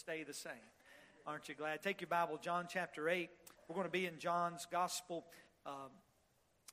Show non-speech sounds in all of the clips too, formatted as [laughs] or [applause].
stay the same. Aren't you glad? Take your Bible, John chapter 8. We're going to be in John's Gospel um,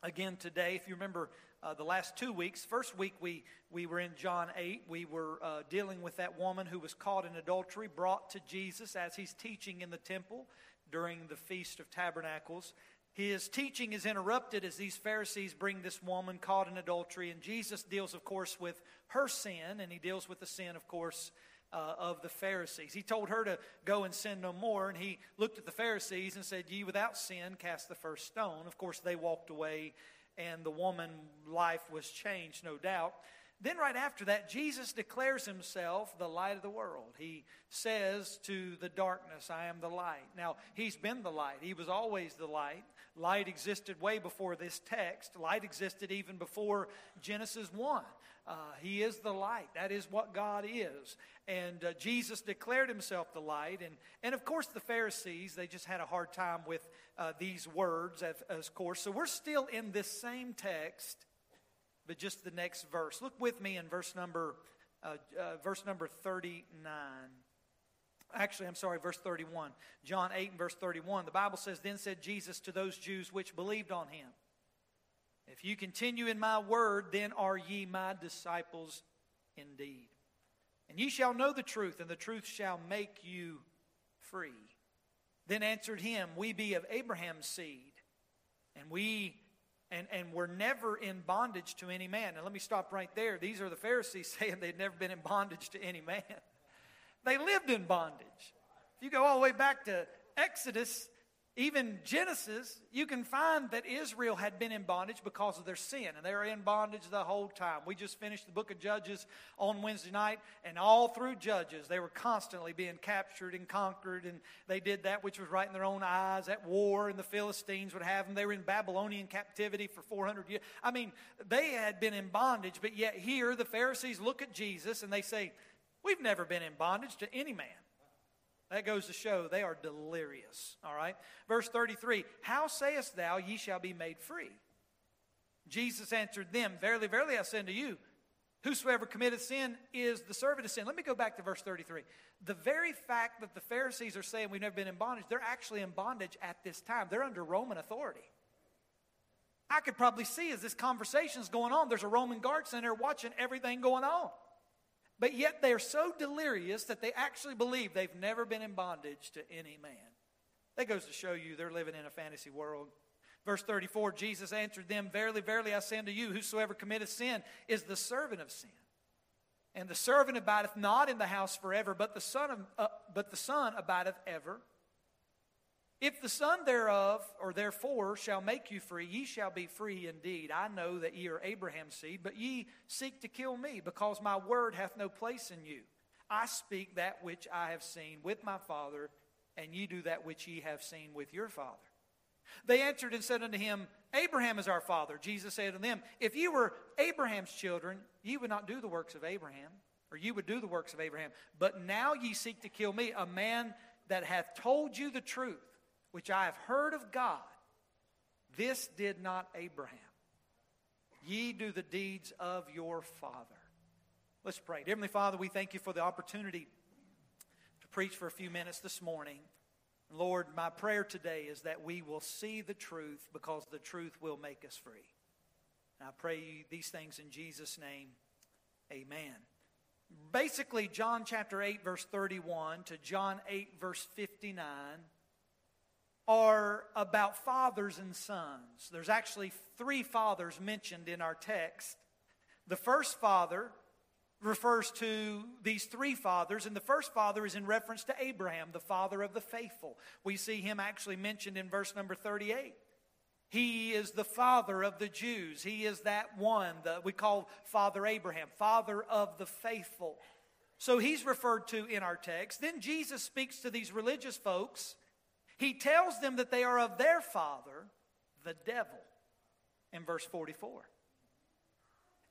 again today. If you remember uh, the last two weeks, first week we, we were in John 8. We were uh, dealing with that woman who was caught in adultery, brought to Jesus as he's teaching in the temple during the Feast of Tabernacles. His teaching is interrupted as these Pharisees bring this woman caught in adultery, and Jesus deals, of course, with her sin, and he deals with the sin, of course, uh, of the Pharisees. He told her to go and sin no more, and he looked at the Pharisees and said, Ye without sin cast the first stone. Of course, they walked away, and the woman's life was changed, no doubt. Then, right after that, Jesus declares himself the light of the world. He says to the darkness, I am the light. Now, he's been the light, he was always the light. Light existed way before this text, light existed even before Genesis 1. Uh, he is the light. That is what God is. And uh, Jesus declared himself the light. And, and of course, the Pharisees, they just had a hard time with uh, these words, of, of course. So we're still in this same text, but just the next verse. Look with me in verse number, uh, uh, verse number 39. Actually, I'm sorry, verse 31. John 8 and verse 31. The Bible says, Then said Jesus to those Jews which believed on him. If you continue in my word, then are ye my disciples indeed. And ye shall know the truth, and the truth shall make you free. Then answered him, We be of Abraham's seed, and we and, and we're never in bondage to any man. And let me stop right there. These are the Pharisees [laughs] saying they'd never been in bondage to any man. They lived in bondage. If you go all the way back to Exodus, even Genesis, you can find that Israel had been in bondage because of their sin, and they were in bondage the whole time. We just finished the book of Judges on Wednesday night, and all through Judges, they were constantly being captured and conquered, and they did that which was right in their own eyes at war, and the Philistines would have them. They were in Babylonian captivity for 400 years. I mean, they had been in bondage, but yet here the Pharisees look at Jesus and they say, We've never been in bondage to any man. That goes to show they are delirious. All right? Verse 33 How sayest thou, ye shall be made free? Jesus answered them, Verily, verily, I say unto you, whosoever committeth sin is the servant of sin. Let me go back to verse 33. The very fact that the Pharisees are saying we've never been in bondage, they're actually in bondage at this time. They're under Roman authority. I could probably see as this conversation is going on, there's a Roman guard center watching everything going on. But yet they are so delirious that they actually believe they've never been in bondage to any man. That goes to show you they're living in a fantasy world. Verse 34 Jesus answered them, Verily, verily, I say unto you, whosoever committeth sin is the servant of sin. And the servant abideth not in the house forever, but the son, of, uh, but the son abideth ever. If the Son thereof, or therefore, shall make you free, ye shall be free indeed. I know that ye are Abraham's seed, but ye seek to kill me, because my word hath no place in you. I speak that which I have seen with my Father, and ye do that which ye have seen with your Father. They answered and said unto him, Abraham is our father. Jesus said unto them, If ye were Abraham's children, ye would not do the works of Abraham, or ye would do the works of Abraham. But now ye seek to kill me, a man that hath told you the truth which I have heard of God, this did not Abraham. Ye do the deeds of your father. Let's pray. Heavenly Father, we thank you for the opportunity to preach for a few minutes this morning. Lord, my prayer today is that we will see the truth because the truth will make us free. And I pray you these things in Jesus' name. Amen. Basically, John chapter 8, verse 31 to John 8, verse 59 are about fathers and sons. There's actually three fathers mentioned in our text. The first father refers to these three fathers, and the first father is in reference to Abraham, the father of the faithful. We see him actually mentioned in verse number 38. He is the father of the Jews. He is that one that we call Father Abraham, father of the faithful. So he's referred to in our text. Then Jesus speaks to these religious folks he tells them that they are of their father, the devil, in verse 44.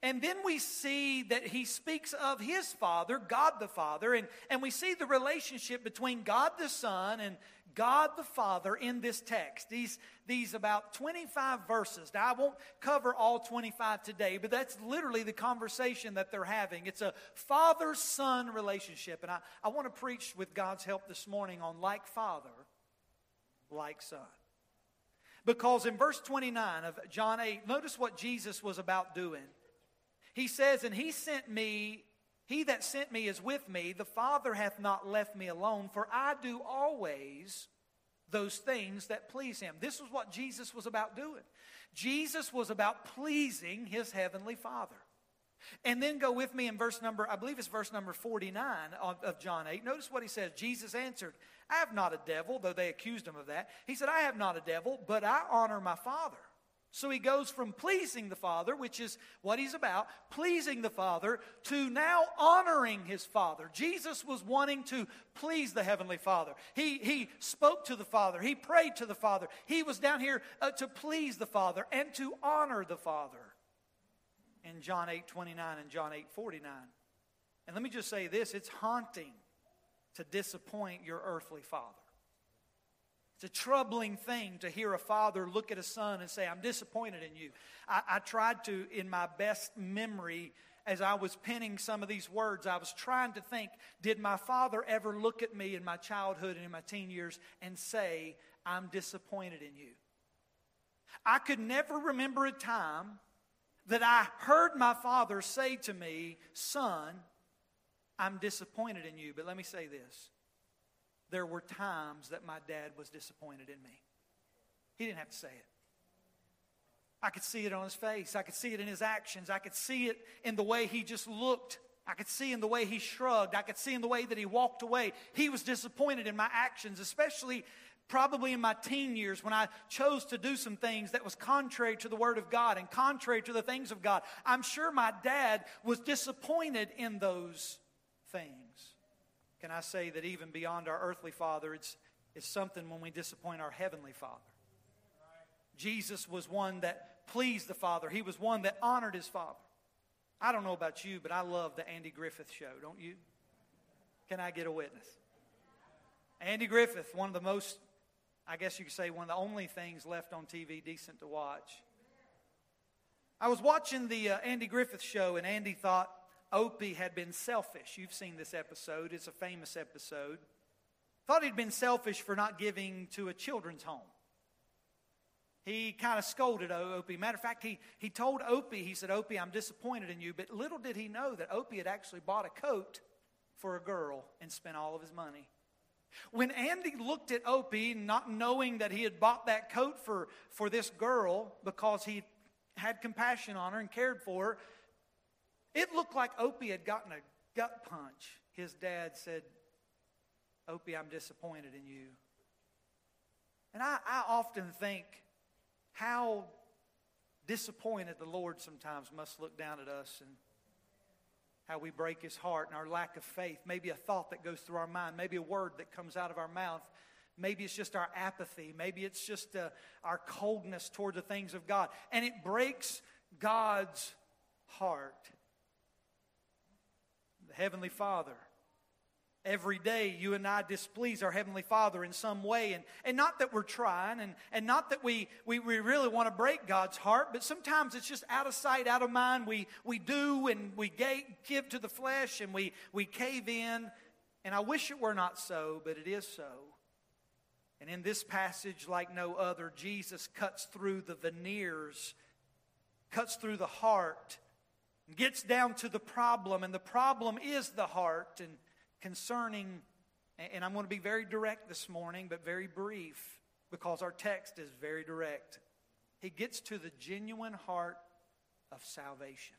And then we see that he speaks of his Father, God the Father, and, and we see the relationship between God the Son and God the Father in this text. These, these about 25 verses. Now, I won't cover all 25 today, but that's literally the conversation that they're having. It's a father son relationship. And I, I want to preach with God's help this morning on like father, like son. Because in verse 29 of John 8, notice what Jesus was about doing. He says, And he sent me, he that sent me is with me. The Father hath not left me alone, for I do always those things that please him. This was what Jesus was about doing. Jesus was about pleasing his heavenly Father. And then go with me in verse number, I believe it's verse number 49 of, of, John 8. Notice what he says. Jesus answered, I have not a devil, though they accused him of that. He said, I have not a devil, but I honor my Father. So he goes from pleasing the Father, which is what he's about, pleasing the Father, to now honoring his Father. Jesus was wanting to please the Heavenly Father. He, he spoke to the Father, he prayed to the Father. He was down here uh, to please the Father and to honor the Father in John 8 29 and John 8 49. And let me just say this it's haunting to disappoint your earthly father. It's a troubling thing to hear a father look at a son and say, I'm disappointed in you. I, I, tried to, in my best memory, as I was penning some of these words, I was trying to think, did my father ever look at me in my childhood and in my teen years and say, I'm disappointed in you? I could never remember a time that I heard my father say to me, Son, I'm disappointed in you. But let me say this there were times that my dad was disappointed in me. He didn't have to say it. I could see it on his face. I could see it in his actions. I could see it in the way he just looked. I could see in the way he shrugged. I could see in the way that he walked away. He was disappointed in my actions, especially probably in my teen years when I chose to do some things that was contrary to the Word of God and contrary to the things of God. I'm sure my dad was disappointed in those things. Can I say that even beyond our earthly father, it's, it's something when we disappoint our heavenly father? Jesus was one that pleased the Father. He was one that honored his Father. I don't know about you, but I love the Andy Griffith show, don't you? Can I get a witness? Andy Griffith, one of the most I guess you could say one of the only things left on TV decent to watch. I was watching the uh, Andy Griffith show, and Andy thought Opie had been selfish. You've seen this episode, it's a famous episode. Thought he'd been selfish for not giving to a children's home. He kind of scolded Opie. Matter of fact, he, he told Opie, he said, Opie, I'm disappointed in you. But little did he know that Opie had actually bought a coat for a girl and spent all of his money. When Andy looked at Opie, not knowing that he had bought that coat for, for this girl because he had compassion on her and cared for her, it looked like Opie had gotten a gut punch. His dad said, Opie, I'm disappointed in you. And I, I often think how disappointed the Lord sometimes must look down at us and how we break his heart and our lack of faith. Maybe a thought that goes through our mind, maybe a word that comes out of our mouth. Maybe it's just our apathy. Maybe it's just uh, our coldness toward the things of God. And it breaks God's heart. The Heavenly Father Every day, you and I displease our Heavenly Father in some way. And, and not that we're trying, and, and not that we, we, we really want to break God's heart, but sometimes it's just out of sight, out of mind. We, we do, and we give to the flesh, and we, we cave in. And I wish it were not so, but it is so. And in this passage, like no other, Jesus cuts through the veneers, cuts through the heart, gets down to the problem. And the problem is the heart. And concerning, and I'm going to be very direct this morning, but very brief because our text is very direct. He gets to the genuine heart of salvation.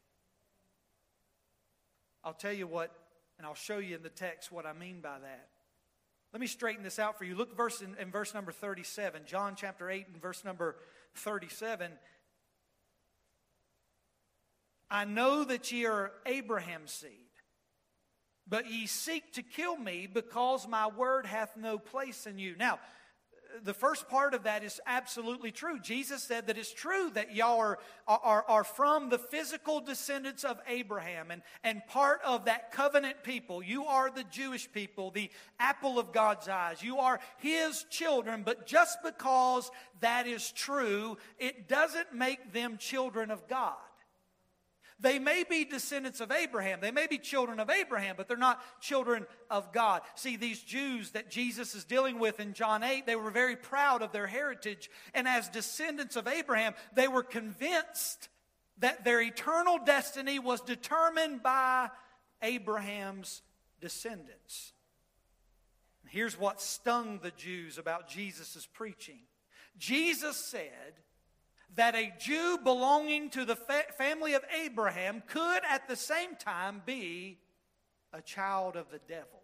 I'll tell you what, and I'll show you in the text what I mean by that. Let me straighten this out for you. Look verse in, in verse number 37, John chapter 8 and verse number 37. I know that ye are Abraham's seed. But ye seek to kill me because my word hath no place in you. Now, the first part of that is absolutely true. Jesus said that it's true that y'all are, are, are from the physical descendants of Abraham and, and part of that covenant people. You are the Jewish people, the apple of God's eyes. You are his children, but just because that is true, it doesn't make them children of God. They may be descendants of Abraham, they may be children of Abraham, but they're not children of God. See, these Jews that Jesus is dealing with in John 8, they were very proud of their heritage. And as descendants of Abraham, they were convinced that their eternal destiny was determined by Abraham's descendants. Here's what stung the Jews about Jesus' preaching Jesus said, that a Jew belonging to the fa- family of Abraham could at the same time be a child of the devil.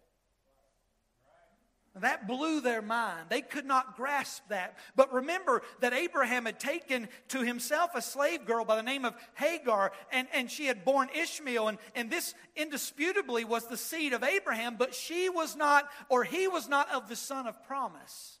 That blew their mind. They could not grasp that. But remember that Abraham had taken to himself a slave girl by the name of Hagar, and, and she had born Ishmael. And, and this indisputably was the seed of Abraham, but she was not, or he was not of the son of promise.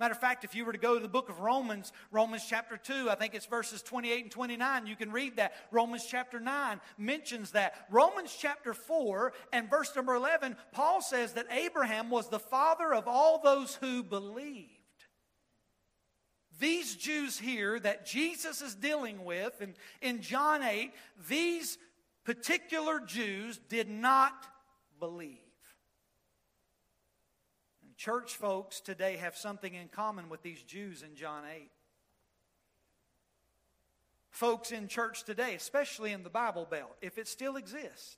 Matter of fact, if you were to go to the book of Romans, Romans chapter 2, I think it's verses 28 and 29, you can read that. Romans chapter 9 mentions that. Romans chapter 4 and verse number 11, Paul says that Abraham was the father of all those who believed. These Jews here that Jesus is dealing with in, in John 8, these particular Jews did not believe. Church folks today have something in common with these Jews in John 8. Folks in church today, especially in the Bible Belt, if it still exists,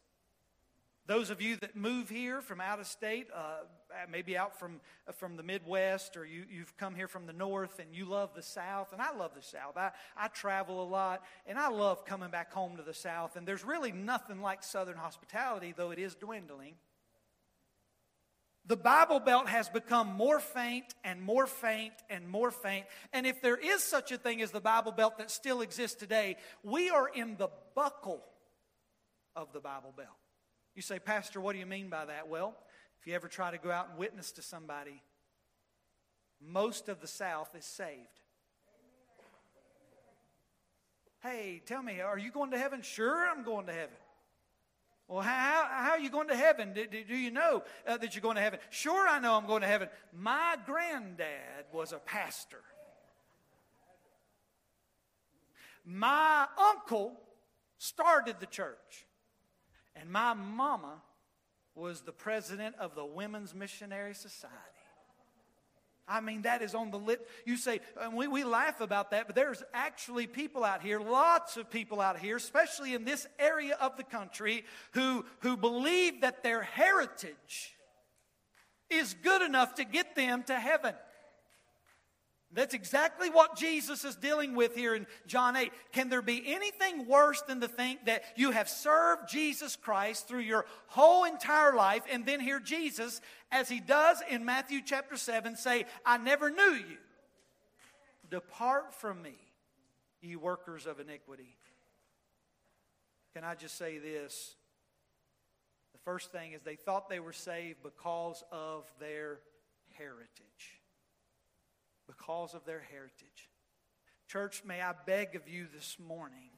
those of you that move here from out of state, uh, maybe out from, uh, from the Midwest, or you, you've come here from the North and you love the South, and I love the South. I, I travel a lot, and I love coming back home to the South. And there's really nothing like Southern hospitality, though it is dwindling. The Bible Belt has become more faint and more faint and more faint. And if there is such a thing as the Bible Belt that still exists today, we are in the buckle of the Bible Belt. You say, Pastor, what do you mean by that? Well, if you ever try to go out and witness to somebody, most of the South is saved. Hey, tell me, are you going to heaven? Sure, I'm going to heaven. Well, how, how are you going to heaven? Do, do you know uh, that you're going to heaven? Sure, I know I'm going to heaven. My granddad was a pastor. My uncle started the church. And my mama was the president of the Women's Missionary Society. I mean, that is on the lip. You say, uh, we, we laugh about that, but there's actually people out here, lots of people out here, especially in this area of the country, who, who believe that their heritage is good enough to get them to heaven. That's exactly what Jesus is dealing with here in John 8. Can there be anything worse than to think that you have served Jesus Christ through your whole entire life and then hear Jesus, as he does in Matthew chapter 7, say, I never knew you. Depart from me, ye workers of iniquity. Can I just say this? The first thing is they thought they were saved because of their heritage because of their heritage. Church, may I beg of you this morning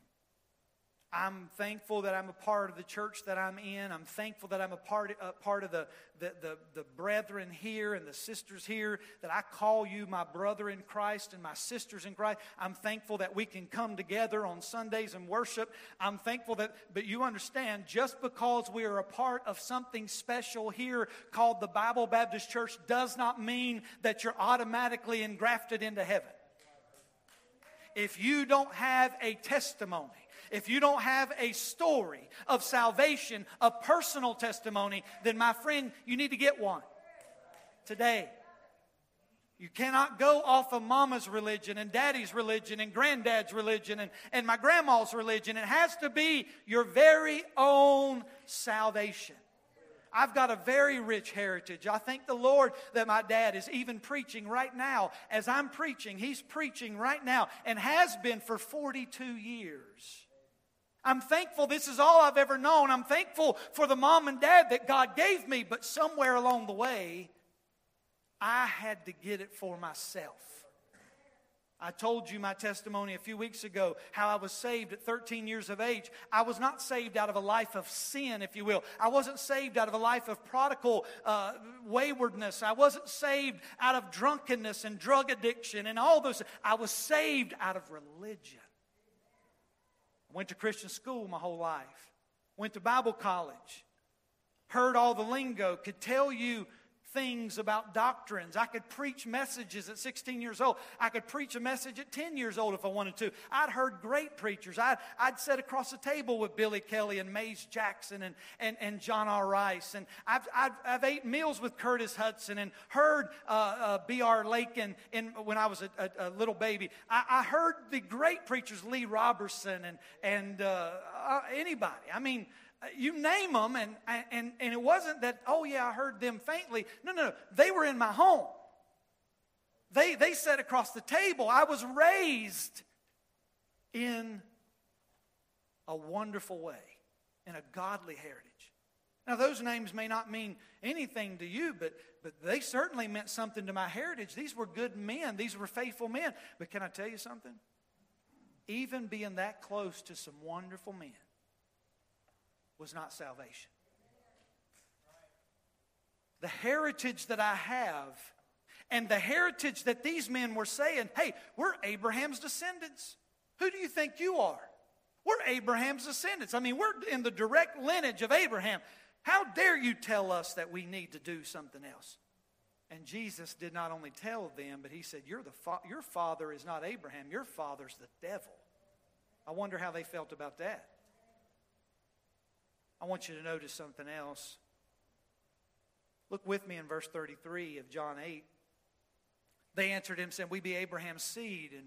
I'm thankful that I'm a part of the church that I'm in. I'm thankful that I'm a part, a part of the, the, the, the, brethren here and the sisters here, that I call you my brother in Christ and my sisters in Christ. I'm thankful that we can come together on Sundays and worship. I'm thankful that, but you understand, just because we are a part of something special here called the Bible Baptist Church does not mean that you're automatically engrafted into heaven. If you don't have a testimony, if you don't have a story of salvation, a personal testimony, then my friend, you need to get one today. You cannot go off of mama's religion and daddy's religion and granddad's religion and, and my grandma's religion. It has to be your very own salvation. I've got a very rich heritage. I thank the Lord that my dad is even preaching right now. As I'm preaching, he's preaching right now and has been for 42 years. I'm thankful this is all I've ever known. I'm thankful for the mom and dad that God gave me, but somewhere along the way, I had to get it for myself. I told you my testimony a few weeks ago how I was saved at 13 years of age. I was not saved out of a life of sin, if you will. I wasn't saved out of a life of prodigal uh, waywardness. I wasn't saved out of drunkenness and drug addiction and all those. I was saved out of religion. Went to Christian school my whole life, went to Bible college, heard all the lingo, could tell you things about doctrines. I could preach messages at 16 years old. I could preach a message at 10 years old if I wanted to. I'd heard great preachers. I'd, I'd sat across the table with Billy Kelly and Mays Jackson and, and, and John R. Rice. And I've, I've, I've ate meals with Curtis Hutson and heard uh, uh, B.R. Lakin in, when I was a, a, a little baby. I, I, heard the great preachers, Lee Roberson and, and uh, uh anybody. I mean, Uh, you name them, and, and, and it wasn't that, oh, yeah, I heard them faintly. No, no, no. They were in my home. They, they sat across the table. I was raised in a wonderful way, in a godly heritage. Now, those names may not mean anything to you, but, but they certainly meant something to my heritage. These were good men, these were faithful men. But can I tell you something? Even being that close to some wonderful men, was not salvation. The heritage that I have and the heritage that these men were saying, hey, we're Abraham's descendants. Who do you think you are? We're Abraham's descendants. I mean, we're in the direct lineage of Abraham. How dare you tell us that we need to do something else? And Jesus did not only tell them, but he said, You're the fa- Your father is not Abraham, your father's the devil. I wonder how they felt about that. I want you to notice something else. Look with me in verse 33 of John 8. They answered him, saying, We be Abraham's seed, and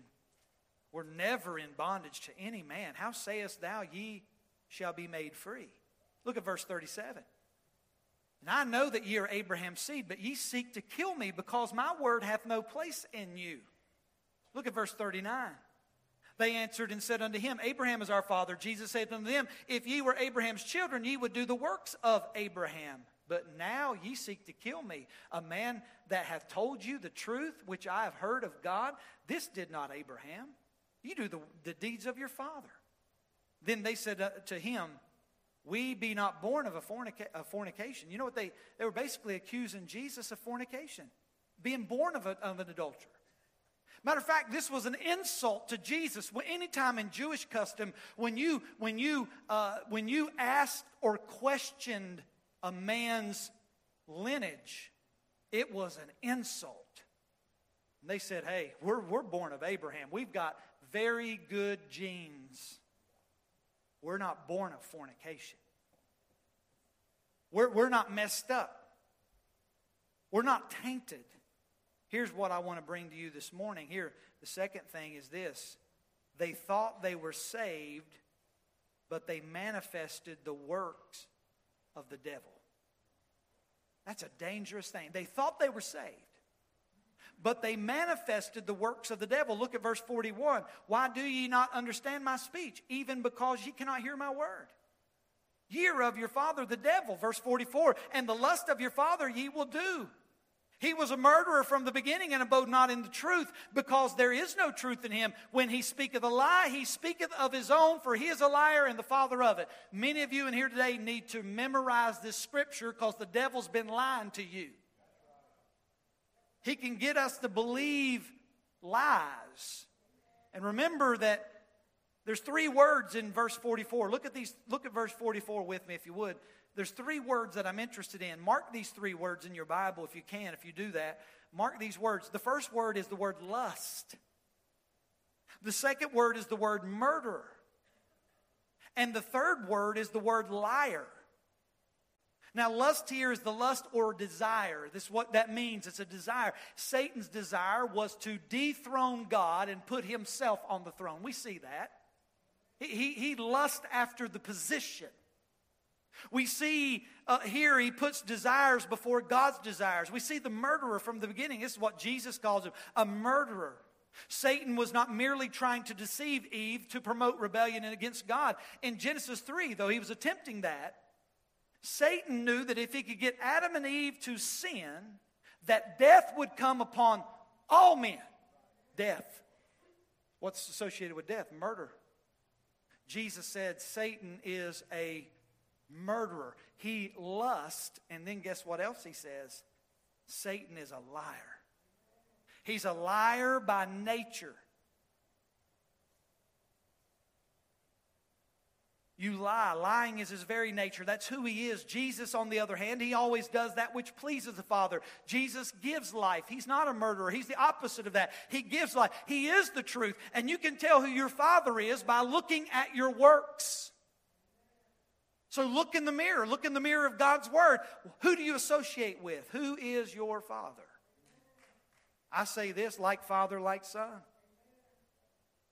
we're never in bondage to any man. How sayest thou, ye shall be made free? Look at verse 37. And I know that ye are Abraham's seed, but ye seek to kill me because my word hath no place in you. Look at verse 39. They answered and said unto him, Abraham is our father. Jesus said unto them, If ye were Abraham's children, ye would do the works of Abraham. But now ye seek to kill me, a man that hath told you the truth which I have heard of God. This did not Abraham. You do the, the deeds of your father. Then they said uh, to him, We be not born of a, fornica- a fornication. You know what they, they were basically accusing Jesus of fornication, being born of, a, of an adulterer. Matter of fact, this was an insult to Jesus. Anytime in Jewish custom, when you when you uh, when you asked or questioned a man's lineage, it was an insult. And they said, "Hey, we're we're born of Abraham. We've got very good genes. We're not born of fornication. We're we're not messed up. We're not tainted." Here's what I want to bring to you this morning. Here, the second thing is this they thought they were saved, but they manifested the works of the devil. That's a dangerous thing. They thought they were saved, but they manifested the works of the devil. Look at verse 41. Why do ye not understand my speech, even because ye cannot hear my word? Year of your father, the devil. Verse 44. And the lust of your father ye will do. He was a murderer from the beginning and abode not in the truth, because there is no truth in him. When he speaketh a lie, he speaketh of his own, for he is a liar and the father of it. Many of you in here today need to memorize this scripture because the devil's been lying to you. He can get us to believe lies. And remember that there's three words in verse 44. Look at these, look at verse 44 with me if you would. There's three words that I'm interested in. Mark these three words in your Bible if you can, if you do that. Mark these words. The first word is the word lust. The second word is the word murder. And the third word is the word liar. Now, lust here is the lust or desire. This is what that means. It's a desire. Satan's desire was to dethrone God and put himself on the throne. We see that. He, he, he lust after the position. We see uh, here he puts desires before God's desires. We see the murderer from the beginning. This is what Jesus calls him a murderer. Satan was not merely trying to deceive Eve to promote rebellion against God. In Genesis 3, though he was attempting that, Satan knew that if he could get Adam and Eve to sin, that death would come upon all men. Death. What's associated with death? Murder. Jesus said Satan is a murderer. He lusts, and then guess what else he says? Satan is a liar. He's a liar by nature. You lie. Lying is his very nature. That's who he is. Jesus, on the other hand, he always does that which pleases the Father. Jesus gives life. He's not a murderer. He's the opposite of that. He gives life. He is the truth. And you can tell who your Father is by looking at your works. So look in the mirror. Look in the mirror of God's Word. Who do you associate with? Who is your Father? I say this like Father, like Son.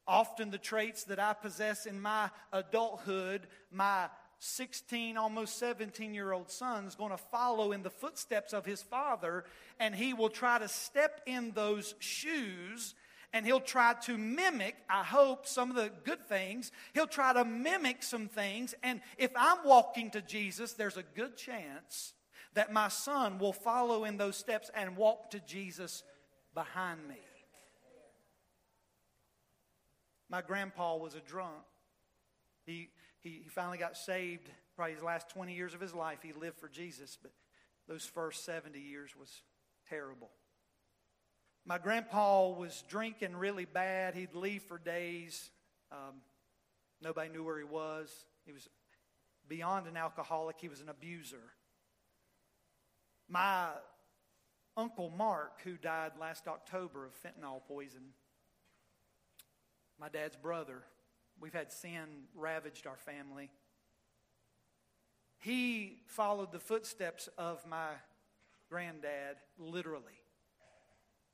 Often the traits that I possess in my adulthood, my 16, almost 17 year old son is going to follow in the footsteps of his father, and he will try to step in those shoes and he'll try to mimic, I hope, some of the good things. He'll try to mimic some things. And if I'm walking to Jesus, there's a good chance that my son will follow in those steps and walk to Jesus behind me. My grandpa was a drunk. He, he, he finally got saved, probably his last 20 years of his life. He lived for Jesus, but those first 70 years was terrible. My grandpa was drinking really bad. He'd leave for days. Um, nobody knew where he was. He was beyond an alcoholic, he was an abuser. My uncle Mark, who died last October of fentanyl poison, my dad's brother. We've had sin ravaged our family. He followed the footsteps of my granddad, literally.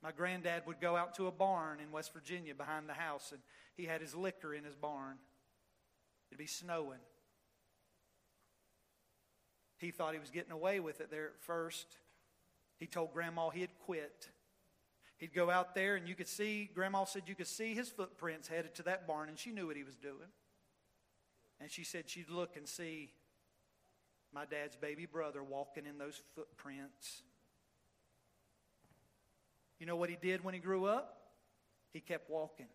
My granddad would go out to a barn in West Virginia behind the house, and he had his liquor in his barn. It'd be snowing. He thought he was getting away with it there at first. He told Grandma he had quit. He'd go out there, and you could see, Grandma said you could see his footprints headed to that barn, and she knew what he was doing. And she said she'd look and see my dad's baby brother walking in those footprints. You know what he did when he grew up? He kept walking.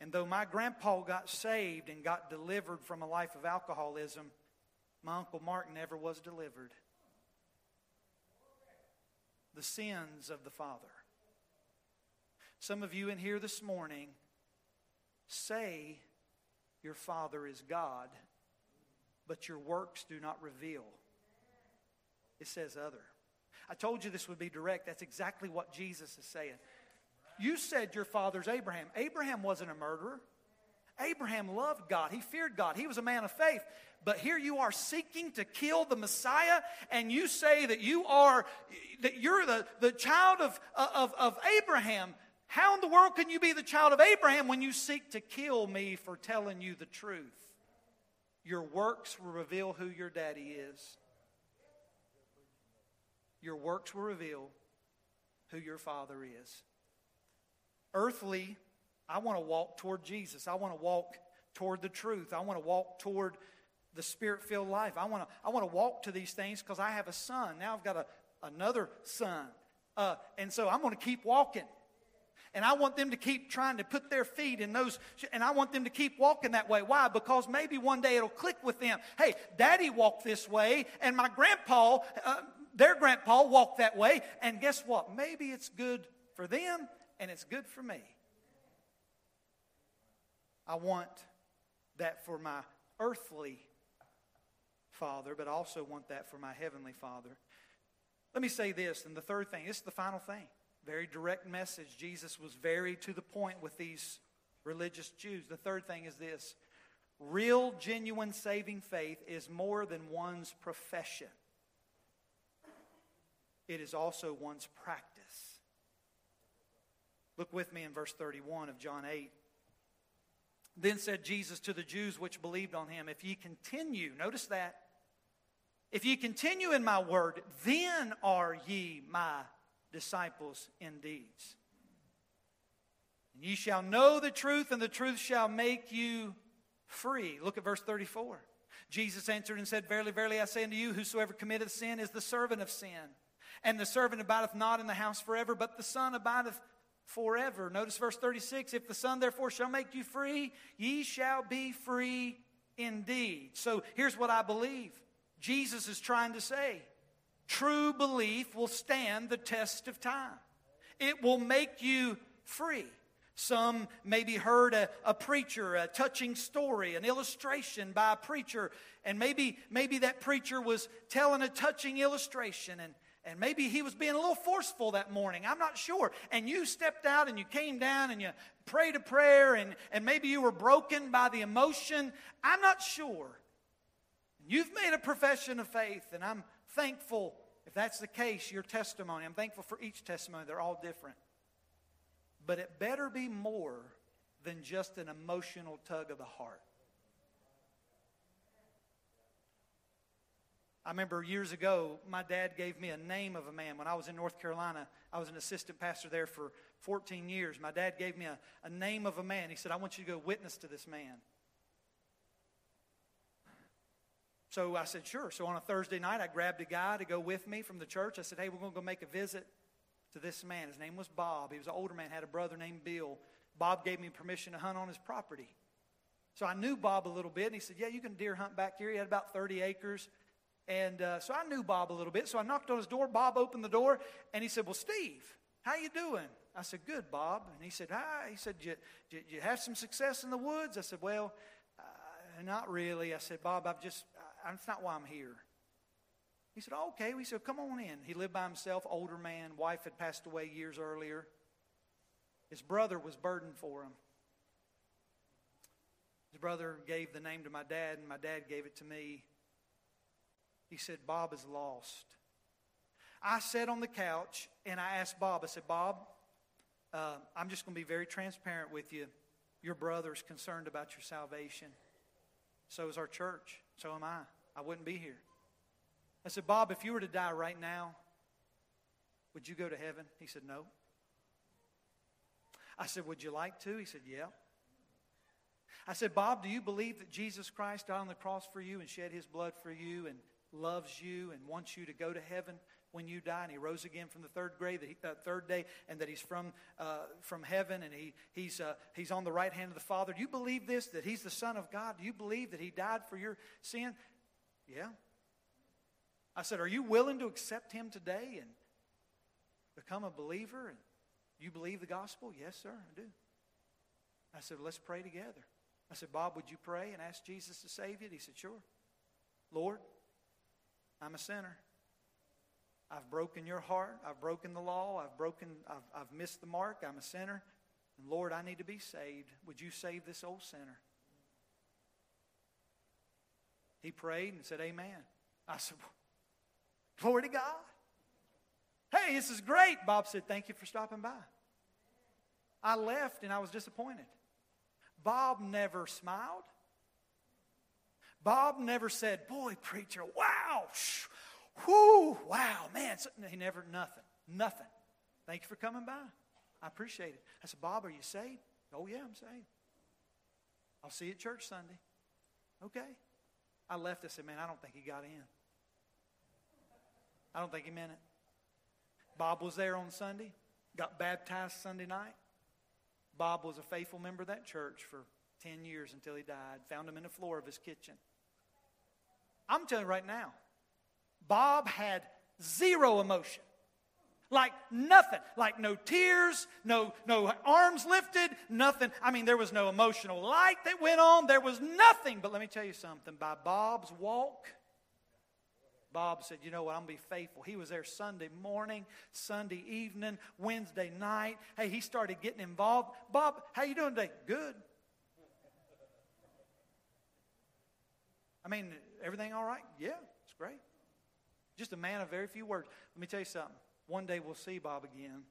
And though my grandpa got saved and got delivered from a life of alcoholism, my Uncle Mark never was delivered. The sins of the father. Some of you in here this morning say your Father is God, but your works do not reveal. It says other. I told you this would be direct. That's exactly what Jesus is saying. You said your father's Abraham. Abraham wasn't a murderer. Abraham loved God. He feared God. He was a man of faith. But here you are seeking to kill the Messiah, and you say that you are that you're the, the child of, of, of Abraham. How in the world can you be the child of Abraham when you seek to kill me for telling you the truth? Your works will reveal who your daddy is. Your works will reveal who your father is. Earthly, I want to walk toward Jesus. I want to walk toward the truth. I want to walk toward the spirit filled life. I want to, I want to walk to these things because I have a son. Now I've got a, another son. Uh, and so I'm going to keep walking. And I want them to keep trying to put their feet in those, and I want them to keep walking that way. Why? Because maybe one day it'll click with them. Hey, daddy walked this way, and my grandpa, uh, their grandpa walked that way, and guess what? Maybe it's good for them, and it's good for me. I want that for my earthly father, but I also want that for my heavenly father. Let me say this, and the third thing, this is the final thing. Very direct message. Jesus was very to the point with these religious Jews. The third thing is this real, genuine saving faith is more than one's profession, it is also one's practice. Look with me in verse 31 of John 8. Then said Jesus to the Jews which believed on him, If ye continue, notice that, if ye continue in my word, then are ye my disciples indeed. And ye shall know the truth, and the truth shall make you free. Look at verse 34. Jesus answered and said, Verily, verily, I say unto you, whosoever committeth sin is the servant of sin. And the servant abideth not in the house forever, but the Son abideth forever. Notice verse 36 If the Son therefore shall make you free, ye shall be free indeed. So here's what I believe Jesus is trying to say true belief will stand the test of time, it will make you free. Some maybe heard a, a, preacher, a touching story, an illustration by a preacher, and maybe, maybe that preacher was telling a touching illustration, and, and maybe he was being a little forceful that morning. I'm not sure. And you stepped out and you came down and you prayed a prayer, and, and maybe you were broken by the emotion. I'm not sure. You've made a profession of faith, and I'm thankful if that's the case, your testimony. I'm thankful for each testimony, they're all different. But it better be more than just an emotional tug of the heart. I remember years ago, my dad gave me a name of a man. When I was in North Carolina, I was an assistant pastor there for 14 years. My dad gave me a, a name of a man. He said, I want you to go witness to this man. So I said, sure. So on a Thursday night, I grabbed a guy to go with me from the church. I said, hey, we're going to go make a visit to this man. His name was Bob. He was an older man, had a brother named Bill. Bob gave me permission to hunt on his property. So I knew Bob a little bit, and he said, yeah, you can deer hunt back here. He had about 30 acres. And uh, so I knew Bob a little bit. So I knocked on his door. Bob opened the door, and he said, well, Steve, how you doing? I said, good, Bob. And he said, hi. He said, did you, you have some success in the woods? I said, well, uh, not really. I said, Bob, I've just, that's not why I'm here. He said, oh, okay. We said, come on in. He lived by himself, older man. Wife had passed away years earlier. His brother was burdened for him. His brother gave the name to my dad, and my dad gave it to me. He said, Bob is lost. I sat on the couch and I asked Bob, I said, Bob, uh, I'm just going to be very transparent with you. Your brother's concerned about your salvation. So is our church. So am I. I wouldn't be here. I said, Bob, if you were to die right now, would you go to heaven? He said, No. I said, Would you like to? He said, Yeah. I said, Bob, do you believe that Jesus Christ died on the cross for you and shed his blood for you and loves you and wants you to go to heaven when you die? And he rose again from the third, grave, the uh, third day and that he's from, uh, from heaven and he, he's, uh, he's on the right hand of the Father. Do you believe this, that he's the Son of God? Do you believe that he died for your sin? Yeah. I said, Are you willing to accept him today and become a believer? And you believe the gospel? Yes, sir, I do. I said, Let's pray together. I said, Bob, would you pray and ask Jesus to save you? And he said, Sure. Lord, I'm a sinner. I've broken your heart. I've broken the law. I've broken, I've, I've missed the mark. I'm a sinner. And Lord, I need to be saved. Would you save this old sinner? He prayed and said, Amen. I said, [laughs] Glory to God. Hey, this is great. Bob said, Thank you for stopping by. I left and I was disappointed. Bob never smiled. Bob never said, Boy, preacher, wow, shh, whoo, wow, man. He never, nothing, nothing. Thank you for coming by. I appreciate it. I said, Bob, are you saved? Oh, yeah, I'm saved. I'll see you at church Sunday. Okay. I left. I said, Man, I don't think he got in. I don't think he meant it. Bob was there on Sunday, got baptized Sunday night. Bob was a faithful member of that church for 10 years until he died. Found him in the floor of his kitchen. I'm telling you right now, Bob had zero emotion. Like nothing. Like no tears, no, no arms lifted, nothing. I mean, there was no emotional light that went on. There was nothing. But let me tell you something. By Bob's walk, Bob said, You know what? I'm going to be faithful. He was there Sunday morning, Sunday evening, Wednesday night. Hey, he started getting involved. Bob, how you doing today? Good. I mean, everything all right? Yeah, it's great. Just a man of very few words. Let me tell you something. One day we'll see Bob again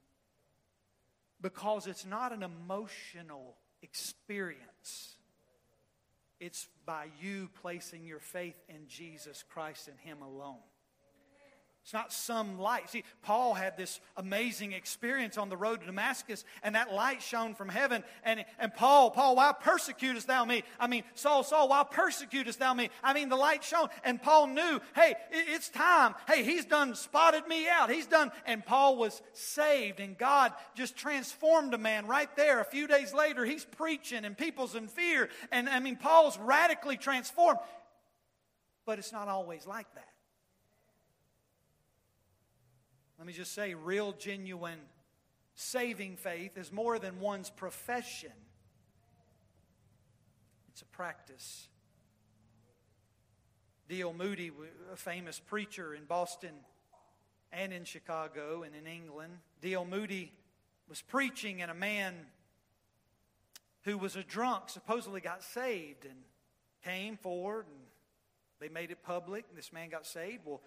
because it's not an emotional experience. It's by you placing your faith in Jesus Christ and Him alone. It's not some light. See, Paul had this amazing experience on the road to Damascus, and that light shone from heaven. And, and Paul, Paul, why persecutest thou me? I mean, Saul, Saul, why persecutest thou me? I mean, the light shone, and Paul knew, hey, it's time. Hey, he's done spotted me out. He's done, and Paul was saved, and God just transformed a man right there. A few days later, he's preaching, and people's in fear. And I mean, Paul's radically transformed. But it's not always like that. Let me just say, real, genuine, saving faith is more than one's profession, it's a practice. D.L. Moody, a famous preacher in Boston and in Chicago and in England, D.L. Moody was preaching, and a man who was a drunk supposedly got saved and came forward, and they made it public. This man got saved. Well,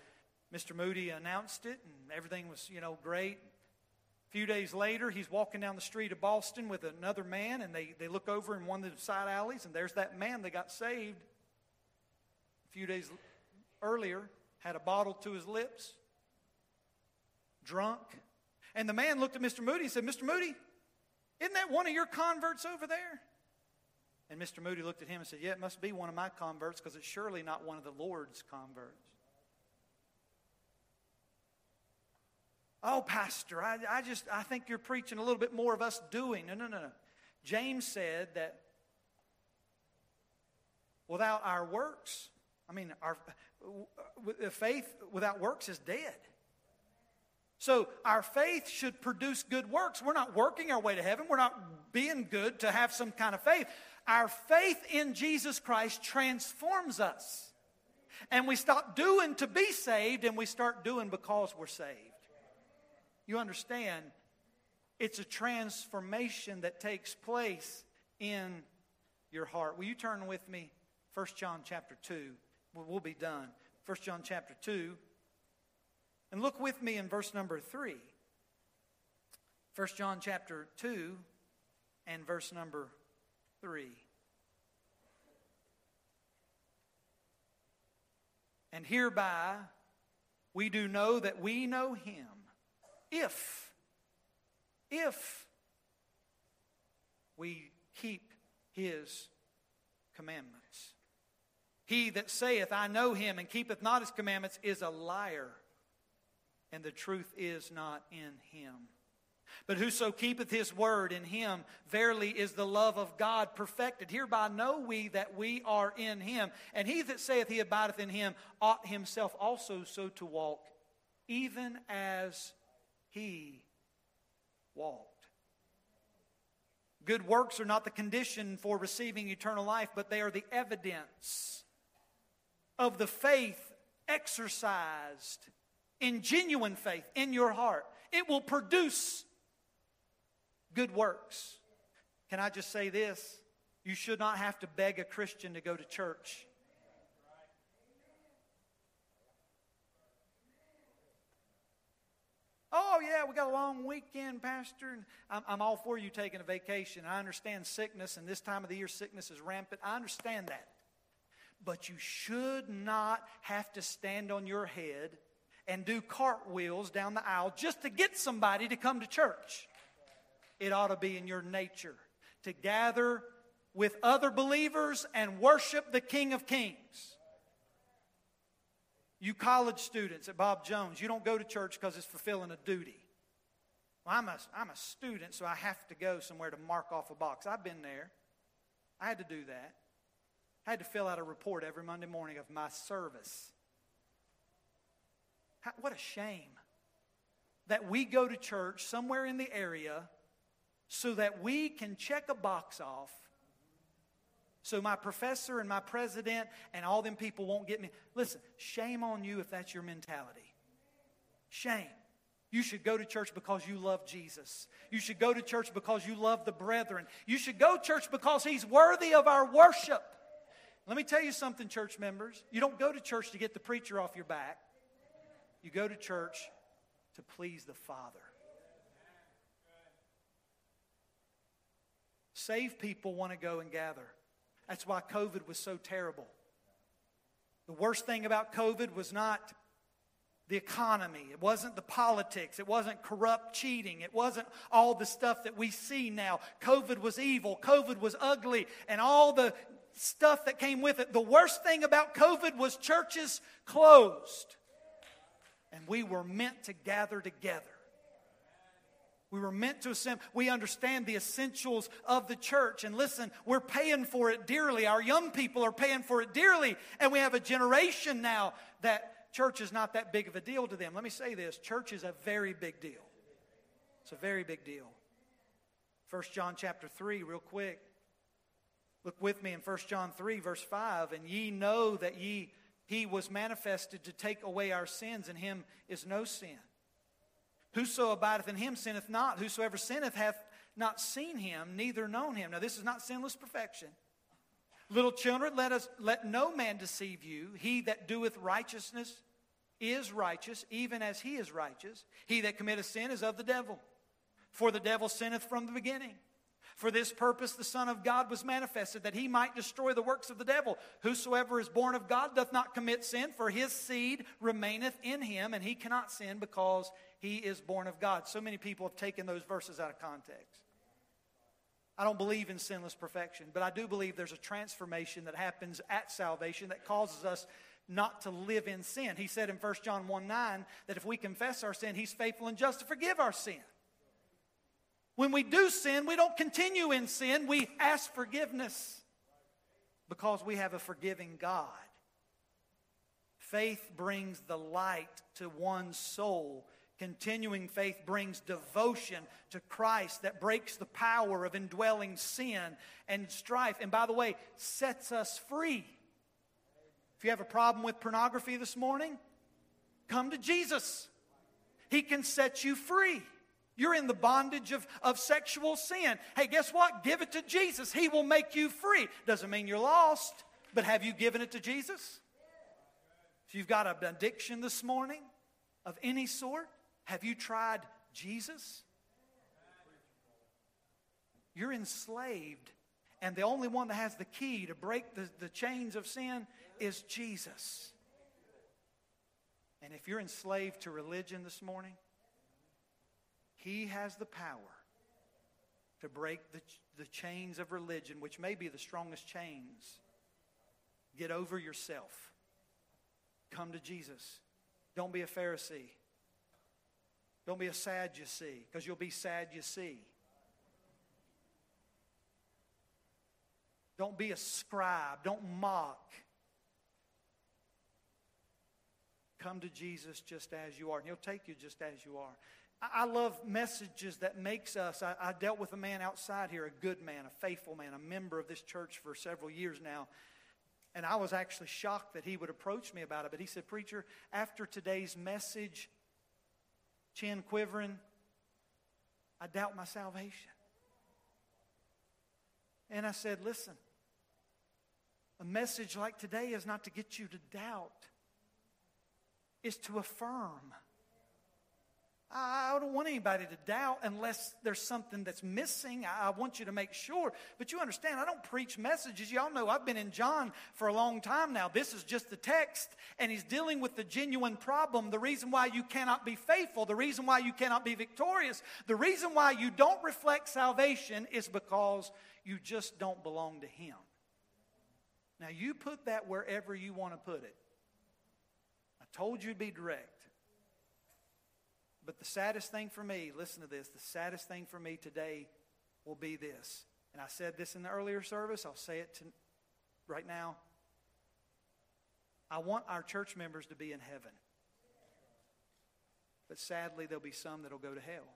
Mr. Moody announced it, and everything was, you know, great. A few days later, he's walking down the street of Boston with another man, and they, they look over in one of the side alleys, and there's that man that got saved a few days earlier, had a bottle to his lips, drunk. And the man looked at Mr. Moody and said, Mr. Moody, isn't that one of your converts over there? And Mr. Moody looked at him and said, Yeah, it must be one of my converts because it's surely not one of the Lord's converts. Oh, Pastor, I, I just I think you're preaching a little bit more of us doing. No, no, no, no. James said that without our works, I mean, our faith without works is dead. So our faith should produce good works. We're not working our way to heaven. We're not being good to have some kind of faith. Our faith in Jesus Christ transforms us. And we stop doing to be saved and we start doing because we're saved. You understand, it's a transformation that takes place in your heart. Will you turn with me 1 John chapter 2? We'll be done. 1 John chapter 2. And look with me in verse number 3. 1 John chapter 2 and verse number 3. And hereby we do know that we know him if, if we keep his commandments. He that saith, I know him, and keepeth not his commandments, is a liar, and the truth is not in him. But whoso keepeth his word in him, verily is the love of God perfected. Hereby know we that we are in him. And he that saith he abideth in him ought himself also so to walk, even as he walked. Good works are not the condition for receiving eternal life, but they are the evidence of the faith exercised in genuine faith in your heart. It will produce good works. Can I just say this? You should not have to beg a Christian to go to church. Oh, yeah, we got a long weekend, Pastor. And I'm, I'm all for you taking a vacation. I understand sickness, and this time of the year, sickness is rampant. I understand that. But you should not have to stand on your head and do cartwheels down the aisle just to get somebody to come to church. It ought to be in your nature to gather with other believers and worship the King of Kings. You college students at Bob Jones, you don't go to church because it's fulfilling a duty. Well, I'm a, I'm a student, so I have to go somewhere to mark off a box. I've been there. I had to do that. I had to fill out a report every Monday morning of my service. How, what a shame that we go to church somewhere in the area so that we can check a box off so my professor and my president and all them people won't get me. Listen, shame on you if that's your mentality. Shame. You should go to church because you love Jesus. You should go to church because you love the brethren. You should go to church because he's worthy of our worship. Let me tell you something, church members. You don't go to church to get the preacher off your back. You go to church to please the Father. Saved people want to go and gather. That's why COVID was so terrible. The worst thing about COVID was not the economy. It wasn't the politics. It wasn't corrupt cheating. It wasn't all the stuff that we see now. COVID was evil. COVID was ugly. And all the stuff that came with it. The worst thing about COVID was churches closed. And we were meant to gather together. We were meant to assemble. We understand the essentials of the church. And listen, we're paying for it dearly. Our young people are paying for it dearly. And we have a generation now that church is not that big of a deal to them. Let me say this church is a very big deal. It's a very big deal. 1 John chapter 3, real quick. Look with me in 1 John 3, verse 5. And ye know that ye he was manifested to take away our sins, and him is no sin. Whoso abideth in him sinneth not. Whosoever sinneth hath not seen him, neither known him. Now, this is not sinless perfection. Little children, let us let no man deceive you. He that doeth righteousness is righteous, even as he is righteous. He that committeth sin is of the devil. For the devil sinneth from the beginning. For this purpose the Son of God was manifested, that he might destroy the works of the devil. Whosoever is born of God doth not commit sin, for his seed remaineth in him, and he cannot sin because he is born of God. So many people have taken those verses out of context. I don't believe in sinless perfection, but I do believe there's a transformation that happens at salvation that causes us not to live in sin. He said in 1 John 1 9 that if we confess our sin, he's faithful and just to forgive our sin. When we do sin, we don't continue in sin, we ask forgiveness because we have a forgiving God. Faith brings the light to one's soul Continuing faith brings devotion to Christ that breaks the power of indwelling sin and strife. And by the way, sets us free. If you have a problem with pornography this morning, come to Jesus. He can set you free. You're in the bondage of, of sexual sin. Hey, guess what? Give it to Jesus. He will make you free. Doesn't mean you're lost, but have you given it to Jesus? If you've got an addiction this morning of any sort, have you tried Jesus? You're enslaved, and the only one that has the key to break the, the chains of sin is Jesus. And if you're enslaved to religion this morning, He has the power to break the, the chains of religion, which may be the strongest chains. Get over yourself. Come to Jesus. Don't be a Pharisee. Don't be a Sadducee, because you'll be sad you see. Don't be a scribe. Don't mock. Come to Jesus just as you are, and He'll take you just as you are. I, love messages that makes us. I, I dealt with a man outside here, a good man, a faithful man, a member of this church for several years now. And I was actually shocked that he would approach me about it. But he said, Preacher, after today's message, chin quivering, I doubt my salvation. And I said, Listen, a message like today is not to get you to doubt, it's to affirm. I don't want anybody to doubt unless there's something that's missing. I want you to make sure. But you understand, I don't preach messages. Y'all know I've been in John for a long time now. This is just the text, and he's dealing with the genuine problem, the reason why you cannot be faithful, the reason why you cannot be victorious, the reason why you don't reflect salvation is because you just don't belong to him. Now, you put that wherever you want to put it. I told you to be direct. But the saddest thing for me, listen to this, the saddest thing for me today will be this. And I said this in the earlier service, I'll say it to, right now. I want our church members to be in heaven. But sadly, there'll be some that'll go to hell.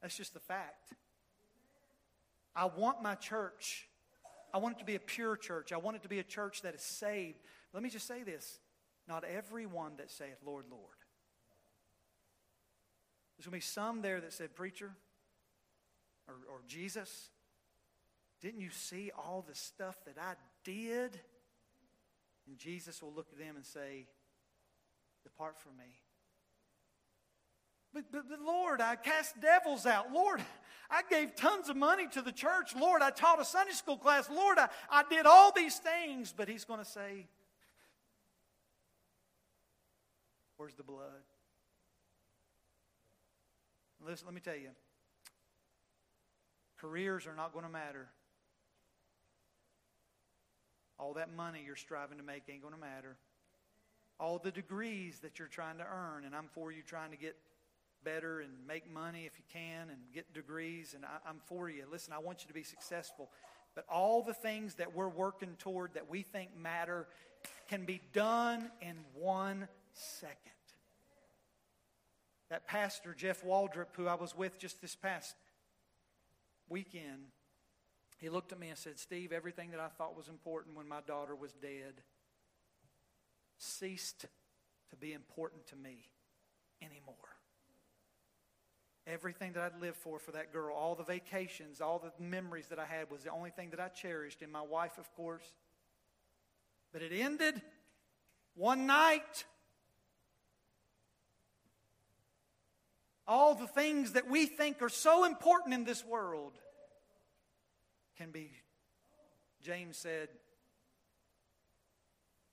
That's just the fact. I want my church. I want it to be a pure church. I want it to be a church that is saved. Let me just say this not everyone that saith, Lord, Lord. There's going to be some there that said, Preacher, or, or Jesus, didn't you see all the stuff that I did? And Jesus will look at them and say, Depart from me. But, but, but Lord, I cast devils out. Lord, I gave tons of money to the church. Lord, I taught a Sunday school class. Lord, I, I did all these things. But he's going to say, Where's the blood? Listen, let me tell you careers are not going to matter. All that money you're striving to make ain't going to matter. All the degrees that you're trying to earn, and I'm for you trying to get better and make money if you can and get degrees, and I, am for you. Listen, I want you to be successful. But all the things that we're working toward that we think matter can be done in one second. That pastor, Jeff Waldrop, who I was with just this past weekend, he looked at me and said, Steve, everything that I thought was important when my daughter was dead ceased to be important to me anymore. Everything that I'd lived for for that girl, all the vacations, all the memories that I had was the only thing that I cherished. And my wife, of course. But it ended one night. All the things that we think are so important in this world can be, James said,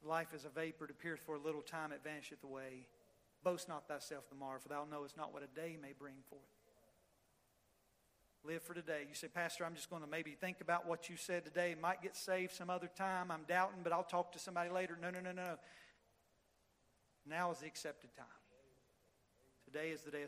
life is a vapor, it appeareth for a little time, it vanisheth away. Boast not thyself the morrow, for thou knowest not what a day may bring forth. Live for today. You say, Pastor, I'm just going to maybe think about what you said today. Might get saved some other time. I'm doubting, but I'll talk to somebody later. No, no, no, no. Now is the accepted time. Today is the day of salvation.